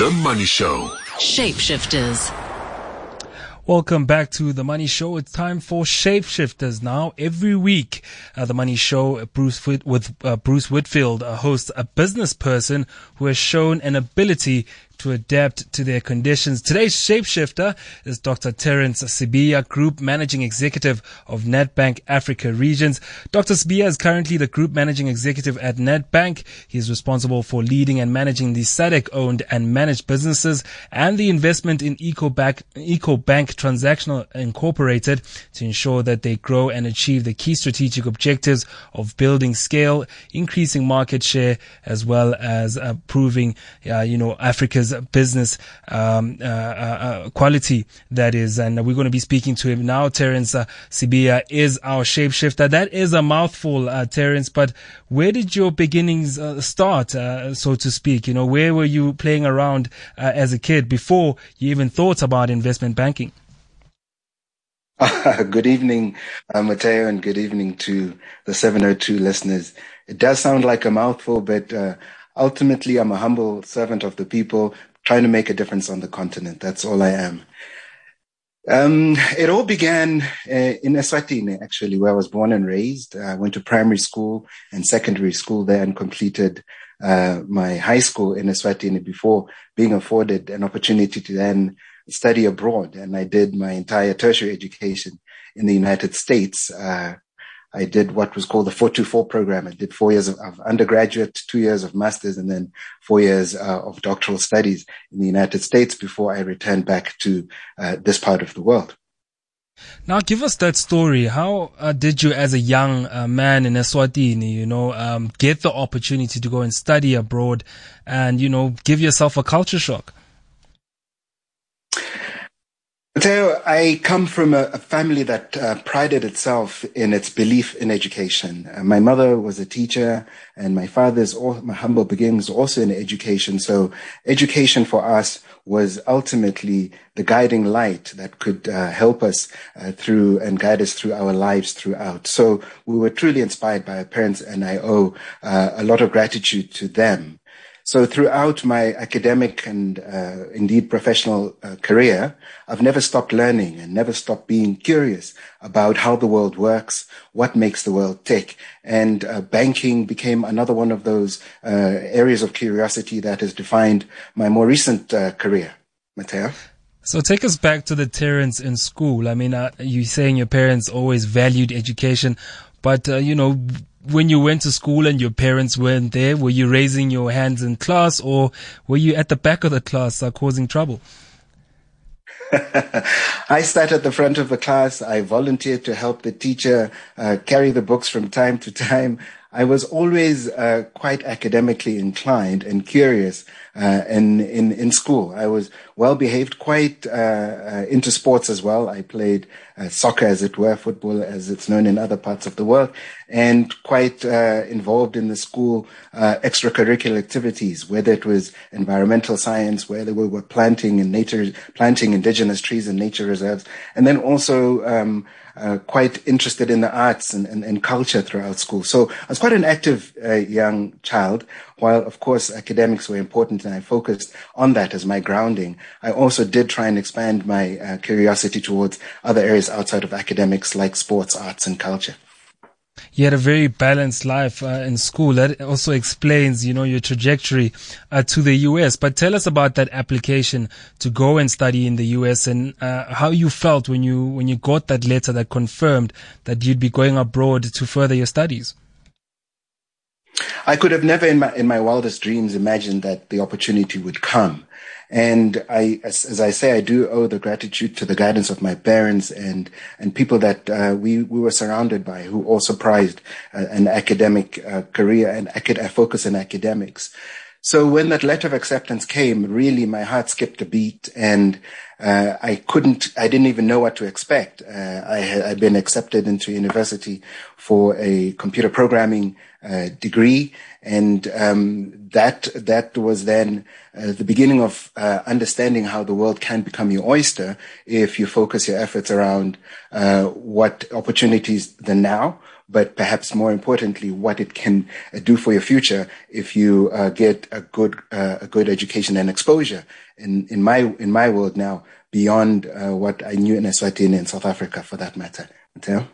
The Money Show. Shapeshifters. Welcome back to the Money Show. It's time for Shapeshifters now. Every week, uh, the Money Show, Bruce Whit- with uh, Bruce Whitfield uh, hosts a business person who has shown an ability to adapt to their conditions. Today's shapeshifter is Dr. Terence Sibiya, Group Managing Executive of Nedbank Africa Regions. Dr. Sibiya is currently the Group Managing Executive at Nedbank. He is responsible for leading and managing the SADC owned and managed businesses and the investment in EcoBank, Ecobank Transnational Incorporated to ensure that they grow and achieve the key strategic objectives of building scale, increasing market share, as well as improving, uh, you know, Africa's business um, uh, uh, quality that is. And we're going to be speaking to him now. Terence uh, Sibiya is our shapeshifter. That is a mouthful, uh, Terence, but where did your beginnings uh, start, uh, so to speak? You know, where were you playing around as a kid before you even thought about investment banking? good evening, uh, Mateo, and good evening to the 702 listeners. It does sound like a mouthful, but uh, ultimately, I'm a humble servant of the people trying to make a difference on the continent. That's all I am. Um, it all began uh, in Eswatini, actually, where I was born and raised. I went to primary school and secondary school there and completed uh, my high school in Eswatini before being afforded an opportunity to then study abroad. And I did my entire tertiary education in the United States. Uh, I did what was called the 424 program. I did four years of, of undergraduate, two years of master's, and then four years uh, of doctoral studies in the United States before I returned back to uh, this part of the world. Now, give us that story. How uh, did you, as a young uh, man in Eswatini, you know, um, get the opportunity to go and study abroad and, you know, give yourself a culture shock? Mateo, I come from a, a family that uh, prided itself in its belief in education. Uh, my mother was a teacher, and my father's all, my humble beginnings also in education. So, education for us was ultimately the guiding light that could uh, help us uh, through and guide us through our lives throughout. So, we were truly inspired by our parents, and I owe uh, a lot of gratitude to them. So throughout my academic and uh, indeed professional uh, career, I've never stopped learning and never stopped being curious about how the world works, what makes the world tick. And uh, banking became another one of those uh, areas of curiosity that has defined my more recent uh, career. Mateo? So take us back to the Terence in school. I mean, uh, you saying your parents always valued education, but you know, when you went to school and your parents weren't there, were you raising your hands in class or were you at the back of the class uh, causing trouble? I sat at the front of the class. I volunteered to help the teacher uh, carry the books from time to time. I was always uh, quite academically inclined and curious uh, in, in, in school. I was well behaved, quite uh, uh, into sports as well. I played uh, soccer, as it were, football, as it's known in other parts of the world, and quite uh, involved in the school extracurricular activities, whether it was environmental science, whether we were planting in nature, planting indigenous trees in nature reserves, and then also um, uh, quite interested in the arts and, and, and, culture throughout school. So I was quite an active uh, young child. While of course academics were important and I focused on that as my grounding, I also did try and expand my uh, curiosity towards other areas outside of academics like sports, arts, and culture you had a very balanced life uh, in school. That also explains, you know, your trajectory uh, to the US. But tell us about that application to go and study in the US and uh, how you felt when you when you got that letter that confirmed that you'd be going abroad to further your studies. I could have never, in my in my wildest dreams, imagined that the opportunity would come. And I, as, as, I say, I do owe the gratitude to the guidance of my parents and, and people that uh, we, we were surrounded by who also prized uh, an academic uh, career and acad- focus in academics. So when that letter of acceptance came, really my heart skipped a beat and uh, I couldn't, I didn't even know what to expect. Uh, I had I'd been accepted into university for a computer programming uh, degree, and um, that that was then uh, the beginning of uh, understanding how the world can become your oyster if you focus your efforts around uh, what opportunities the now but perhaps more importantly, what it can uh, do for your future if you get a good a good education and exposure in in my in my world now beyond what I knew in Eswatini and South Africa, for that matter. Mateo?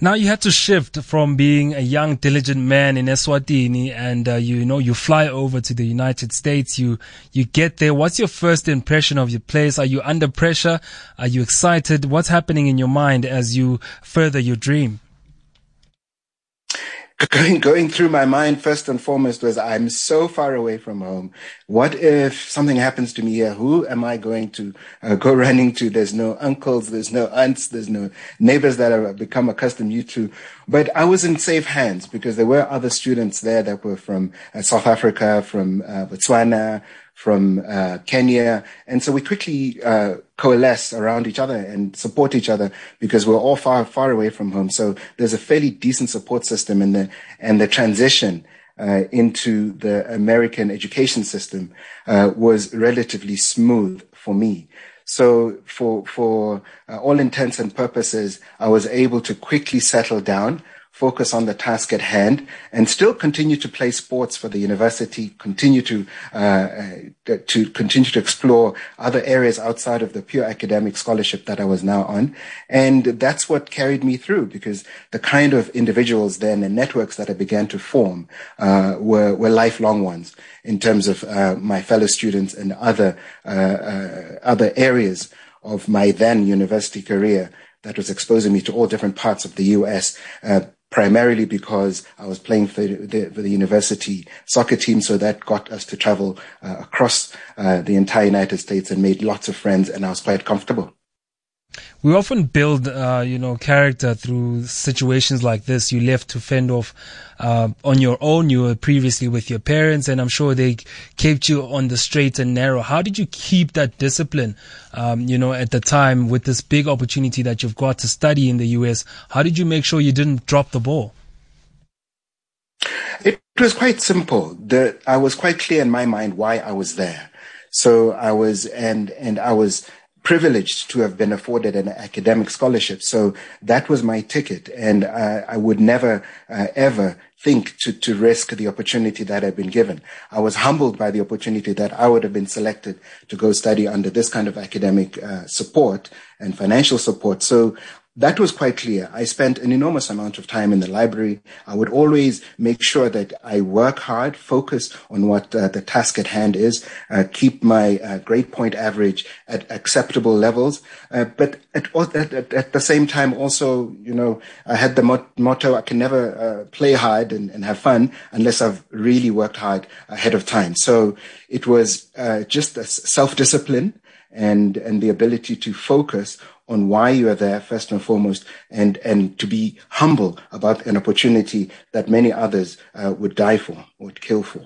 Now you had to shift from being a young, diligent man in Eswatini and, uh, you, know, you fly over to the United States. You, you get there. What's your first impression of your place? Are you under pressure? Are you excited? What's happening in your mind as you further your dream? going going through my mind first and foremost was I'm so far away from home. What if something happens to me here? Who am I going to uh, go running to? There's no uncles, there's no aunts, there's no neighbors that I've become accustomed to. But I was in safe hands because there were other students there that were from uh, South Africa, from uh, Botswana, from uh, Kenya. And so we quickly uh, coalesce around each other and support each other because we're all far, far away from home. So there's a fairly decent support system and the, and the transition uh, into the American education system uh, was relatively smooth for me. So for, for uh, all intents and purposes, I was able to quickly settle down focus on the task at hand, and still continue to play sports for the university, continue to uh, uh, to continue to explore other areas outside of the pure academic scholarship that I was now on, and that's what carried me through because the kind of individuals then and networks that I began to form uh, were were lifelong ones in terms of uh, my fellow students and other uh, uh, other areas of my then university career that was exposing me to all different parts of the US, uh, primarily because I was playing for the, for the, university soccer team. So that got us to travel uh, across uh, the entire United States and made lots of friends, and I was quite comfortable we often build, uh, you know, character through situations like this. You left to fend off uh, on your own. You were previously with your parents, and I'm sure they kept you on the straight and narrow. How did you keep that discipline, um, you know, at the time with this big opportunity that you've got to study in the U.S.? How did you make sure you didn't drop the ball? It was quite simple. The, I was quite clear in my mind why I was there. So I was, and, and I was, privileged to have been afforded an academic scholarship. So that was my ticket. And uh, I would never, uh, ever think to, to risk the opportunity that I've been given. I was humbled by the opportunity that I would have been selected to go study under this kind of academic uh, support and financial support. So that was quite clear. I spent an enormous amount of time in the library. I would always make sure that I work hard, focus on what uh, the task at hand is, uh, keep my uh, grade point average at acceptable levels. Uh, but at, at, at, the same time, also, you know, I had the mot- motto, I can never uh, play hard and, and, have fun unless I've really worked hard ahead of time. So it was uh, just self-discipline and, and the ability to focus on why you are there first and foremost and, and to be humble about an opportunity that many others uh, would die for, would kill for.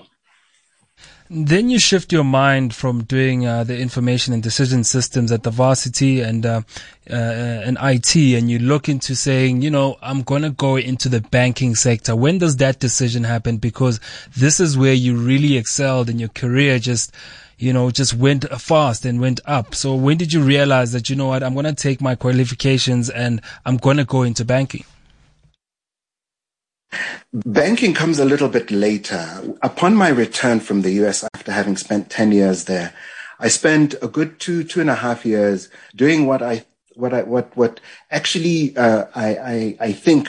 Then you shift your mind from doing uh, the information and decision systems at the varsity and uh, uh, and IT, and you look into saying, you know, I'm to go into the banking sector. When does that decision happen? Because this is where you really excelled in your career. Just you know, just went fast and went up. So when did you realize that, you know what, I'm going to take my qualifications and I'm going to go into banking? Banking comes a little bit later. Upon my return from the US after having spent 10 years there, I spent a good two, two and a half years doing what I, what I, what, what actually, uh, I, I, I think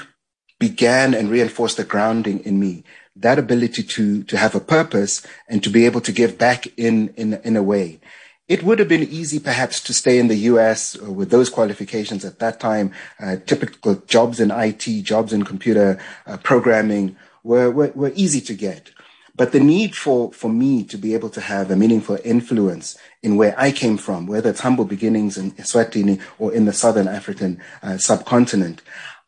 began and reinforced the grounding in me that ability to to have a purpose and to be able to give back in in in a way. It would have been easy, perhaps, to stay in the U.S. with those qualifications at that time. Uh, typical jobs in IT, jobs in computer uh, programming were, were were easy to get. But the need for, for me to be able to have a meaningful influence in where I came from, whether it's humble beginnings in Eswatini or in the Southern African uh, subcontinent,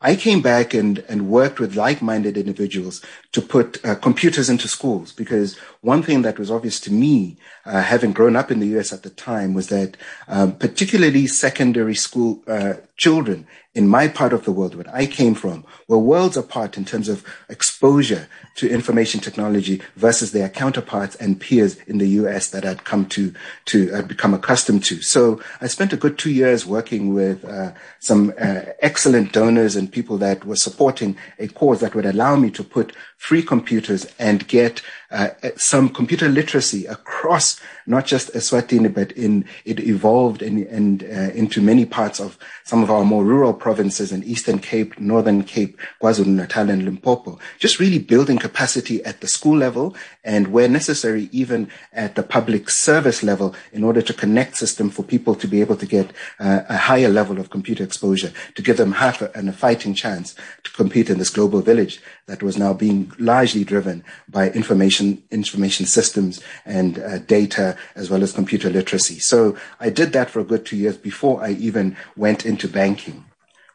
I came back and, and worked with like-minded individuals to put uh, computers into schools because one thing that was obvious to me, uh, having grown up in the US at the time, was that um, particularly secondary school uh, children in my part of the world, where I came from, were worlds apart in terms of exposure to information technology versus their counterparts and peers in the US that I'd come to, to uh, become accustomed to. So I spent a good two years working with uh, some uh, excellent donors and people that were supporting a cause that would allow me to put free computers and get uh, some computer literacy across not just Eswatini, but in it evolved and in, uh, into many parts of some of our more rural provinces in Eastern Cape, Northern Cape, KwaZulu-Natal and Limpopo. Just really building capacity at the school level and where necessary, even at the public service level in order to connect system for people to be able to get uh, a higher level of computer exposure, to give them half a, and a fighting chance to compete in this global village that was now being largely driven by information, information systems and uh, data as well as computer literacy. So I did that for a good two years before I even went into banking.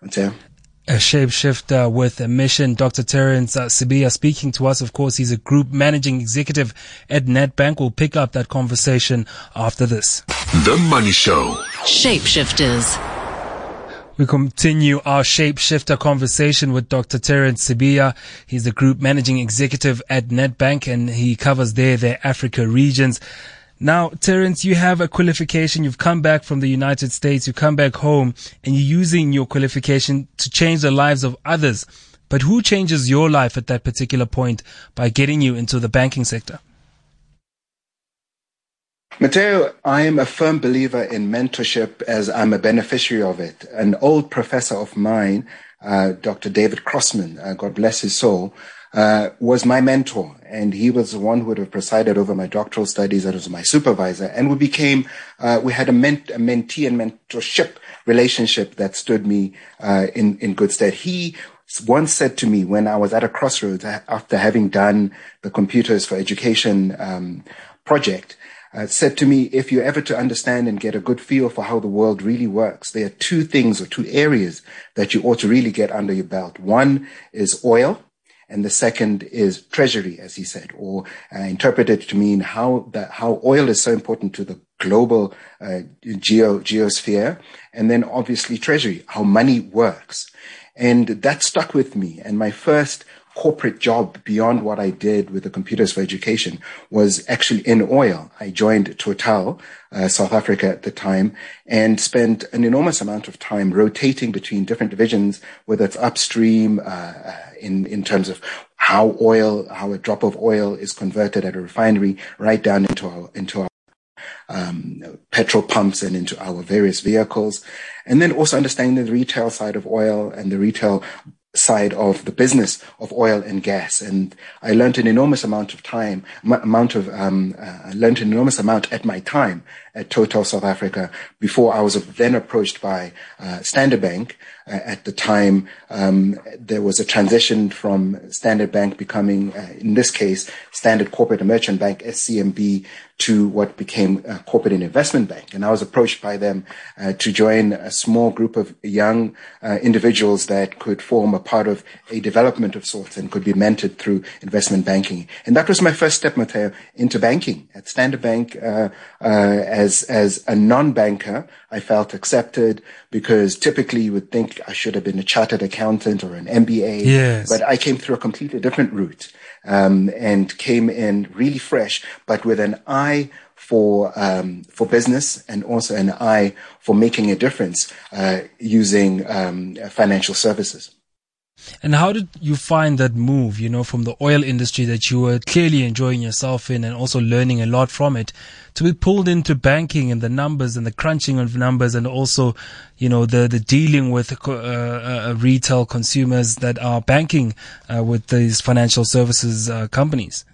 Mateo? a shapeshifter with a mission. Dr. Terence uh, Sibiya speaking to us. Of course, he's a group managing executive at Nedbank. We'll pick up that conversation after this. The Money Show. Shapeshifters. We continue our shapeshifter conversation with Dr. Terence Sibiya. He's the group managing executive at Nedbank and he covers there their Africa regions. Now, Terence, you have a qualification. You've come back from the United States. You come back home and you're using your qualification to change the lives of others. But who changes your life at that particular point by getting you into the banking sector? Mateo, I am a firm believer in mentorship as I'm a beneficiary of it. An old professor of mine, uh, Dr. David Crossman, uh, God bless his soul, uh, was my mentor. And he was the one who would have presided over my doctoral studies and was my supervisor. And we became, uh, we had a, ment- a, mentee and mentorship relationship that stood me uh, in, in good stead. He once said to me when I was at a crossroads after having done the Computers for Education um, project, uh, said to me, if you're ever to understand and get a good feel for how the world really works, there are two things or two areas that you ought to really get under your belt. One is oil. And the second is treasury, as he said, or uh, interpreted to mean how that how oil is so important to the global uh, geo geosphere, and then obviously treasury, how money works, and that stuck with me. And my first corporate job beyond what I did with the Computers for Education was actually in oil. I joined Total, uh, South Africa at the time, and spent an enormous amount of time rotating between different divisions, whether it's upstream, uh, uh, in, in terms of how oil, how a drop of oil is converted at a refinery, right down into our, into our um, petrol pumps and into our various vehicles. And then also understanding the retail side of oil and the retail side of the business of oil and gas. And I learned an enormous amount of time, amount of, um, uh, learned an enormous amount at my time at Total South Africa before I was then approached by uh, Standard Bank. Uh, at the time, um, there was a transition from Standard Bank becoming, uh, in this case, Standard Corporate and Merchant Bank, SCMB, to what became a corporate and investment bank. And I was approached by them uh, to join a small group of young uh, individuals that could form a part of a development of sorts and could be mentored through investment banking. And that was my first step, Mateo, into banking at Standard Bank. Uh, uh as as a non-banker, I felt accepted because typically you would think I should have been a chartered accountant or an MBA. Yes. But I came through a completely different route um, and came in really fresh, but with an eye for um, for business and also an eye for making a difference uh, using um, financial services. And how did you find that move, you know, from the oil industry that you were clearly enjoying yourself in and also learning a lot from it to be pulled into banking and the numbers and the crunching of numbers and also, you know, the, the dealing with uh, uh, retail consumers that are banking uh, with these financial services uh, companies?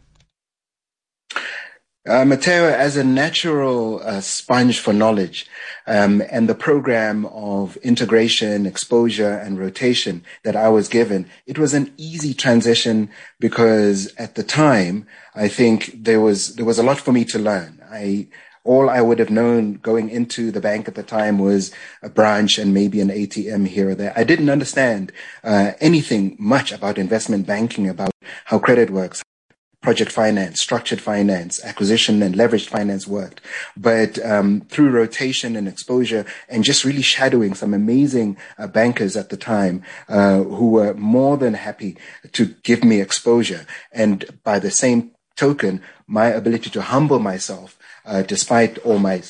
Uh, Mateo, as a natural uh, sponge for knowledge, um, and the program of integration, exposure, and rotation that I was given, it was an easy transition because at the time, I think there was there was a lot for me to learn. I all I would have known going into the bank at the time was a branch and maybe an ATM here or there. I didn't understand uh, anything much about investment banking, about how credit works, project finance, structured finance, acquisition and leveraged finance worked. But um, through rotation and exposure and just really shadowing some amazing uh, bankers at the time uh, who were more than happy to give me exposure. And by the same token, my ability to humble myself, uh, despite all my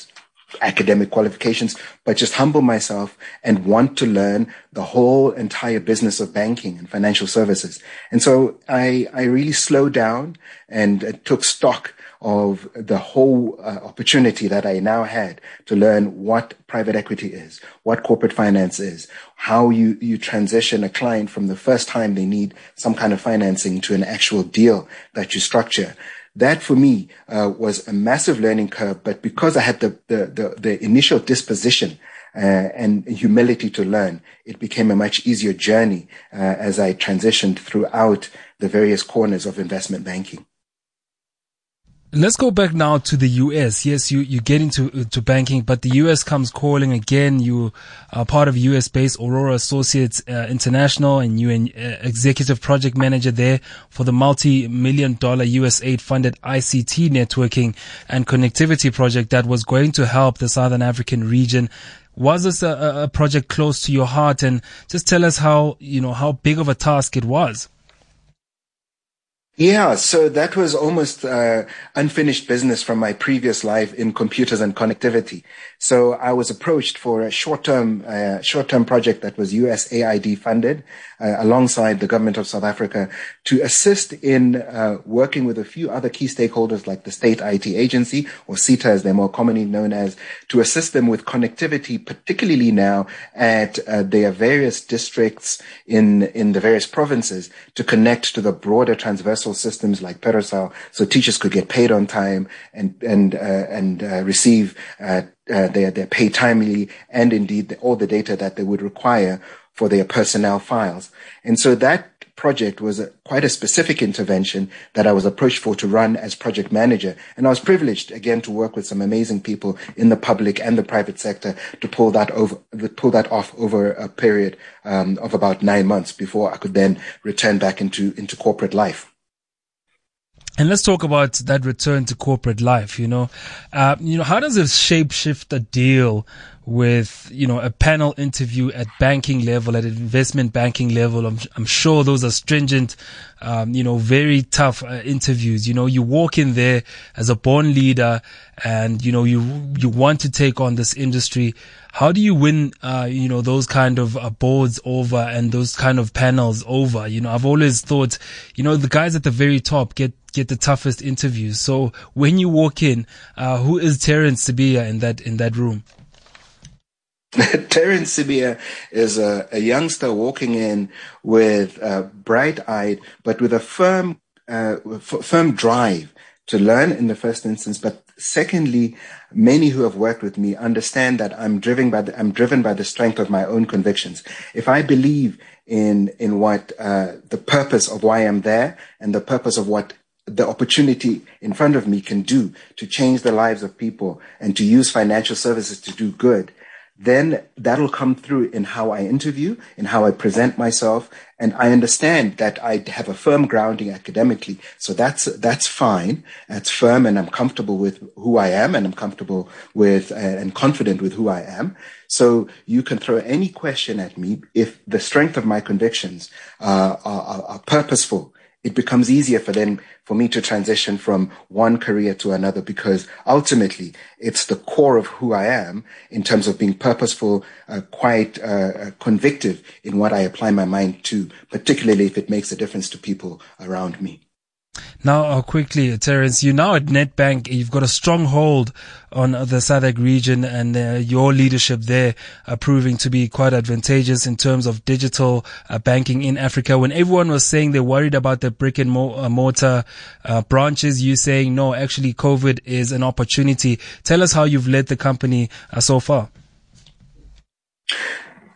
academic qualifications, but just humble myself and want to learn the whole entire business of banking and financial services. And so I, I really slowed down and uh, took stock of the whole uh, opportunity that I now had to learn what private equity is, what corporate finance is, how you, you transition a client from the first time they need some kind of financing to an actual deal that you structure that for me uh, was a massive learning curve. But because I had the the, the, the initial disposition uh, and humility to learn, it became a much easier journey uh, as I transitioned throughout the various corners of investment banking. Let's go back now to the US. Yes, you, you get into to banking, but the US comes calling again. You are part of US based Aurora Associates uh, International and you're an uh, executive project manager there for the multi-million dollar USAID funded ICT networking and connectivity project that was going to help the Southern African region. Was this a, a project close to your heart? And just tell us how, you know, how big of a task it was. Yeah, so that was almost uh, unfinished business from my previous life in computers and connectivity. So I was approached for a short-term, uh, short-term project that was USAID funded uh, alongside the government of South Africa to assist in uh, working with a few other key stakeholders like the State IT Agency or SITA as they're more commonly known as to assist them with connectivity, particularly now at uh, their various districts in, in the various provinces to connect to the broader transversal systems like PERSAL so teachers could get paid on time and, and, uh, and uh, receive uh, their, their pay timely and indeed all the data that they would require for their personnel files. And so that project was a, quite a specific intervention that I was approached for to run as project manager. And I was privileged again to work with some amazing people in the public and the private sector to pull that over, pull that off over a period um, of about nine months before I could then return back into, into corporate life. And let's talk about that return to corporate life. You know, uh, you know, how does it shape shift a shapeshifter deal with, you know, a panel interview at banking level, at investment banking level. I'm, I'm sure those are stringent, um, you know, very tough uh, interviews. You know, you walk in there as a born leader and, you know, you, you want to take on this industry. How do you win, uh, you know, those kind of uh, boards over and those kind of panels over? You know, I've always thought, you know, the guys at the very top get, get the toughest interviews. So when you walk in, uh, who is Terence Sibiya in that, in that room? Terence Sibiya is a, a, youngster walking in with uh, bright-eyed, but with a firm, uh, f- firm drive to learn in the first instance. But secondly, many who have worked with me understand that I'm driven by the, I'm driven by the strength of my own convictions. If I believe in in what uh, the purpose of why I'm there and the purpose of what the opportunity in front of me can do to change the lives of people and to use financial services to do good, then that'll come through in how I interview, in how I present myself. And I understand that I have a firm grounding academically. So that's, that's fine. That's firm and I'm comfortable with who I am and I'm comfortable with uh, and confident with who I am. So you can throw any question at me if the strength of my convictions uh, are, are, are purposeful it becomes easier for them for me to transition from one career to another because ultimately it's the core of who I am in terms of being purposeful, uh, quite uh, uh convictive in what I apply my mind to, particularly if it makes a difference to people around me. Now, uh, quickly, Terence, you now at Nedbank, you've got a strong hold on the SADC region and uh, your leadership there are proving to be quite advantageous in terms of digital uh, banking in Africa. When everyone was saying they're worried about the brick and uh, mortar uh, branches, you saying, no, actually COVID is an opportunity. Tell us how you've led the company uh, so far.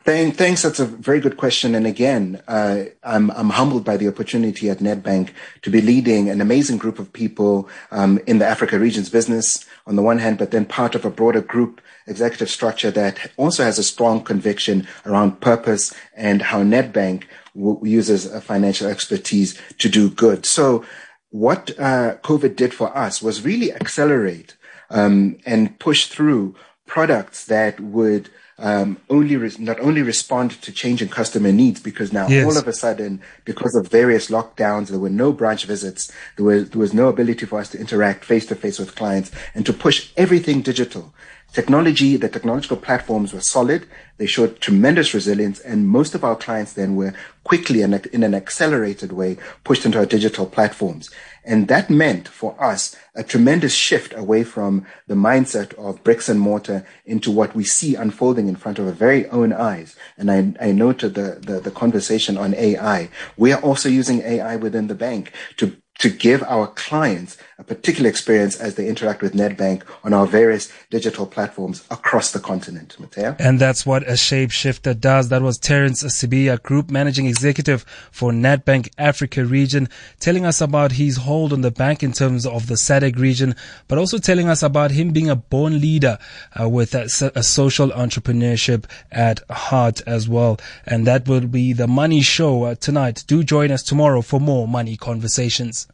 Thanks. That's a very good question. And again, uh, I'm, I'm humbled by the opportunity at Nedbank to be leading an amazing group of people um, in the Africa regions business on the one hand, but then part of a broader group executive structure that also has a strong conviction around purpose and how Nedbank w- uses financial expertise to do good. So what uh, COVID did for us was really accelerate um, and push through products that would um, only re- not only respond to changing customer needs because now yes. all of a sudden, because of various lockdowns, there were no branch visits, there was there was no ability for us to interact face to face with clients, and to push everything digital. Technology, the technological platforms were solid. They showed tremendous resilience, and most of our clients then were quickly and in an accelerated way pushed into our digital platforms. And that meant for us a tremendous shift away from the mindset of bricks and mortar into what we see unfolding in front of our very own eyes. And I, I noted the, the, the conversation on AI. We are also using AI within the bank to to give our clients a particular experience as they interact with Nedbank on our various digital platforms across the continent, Mateo. And that's what a shapeshifter does. That was Terence Sibiya, Group Managing Executive for Nedbank Africa region, telling us about his hold on the bank in terms of the SADC region, but also telling us about him being a born leader uh, with a, a social entrepreneurship at heart as well. And that will be the Money Show uh, tonight. Do join us tomorrow for more money conversations.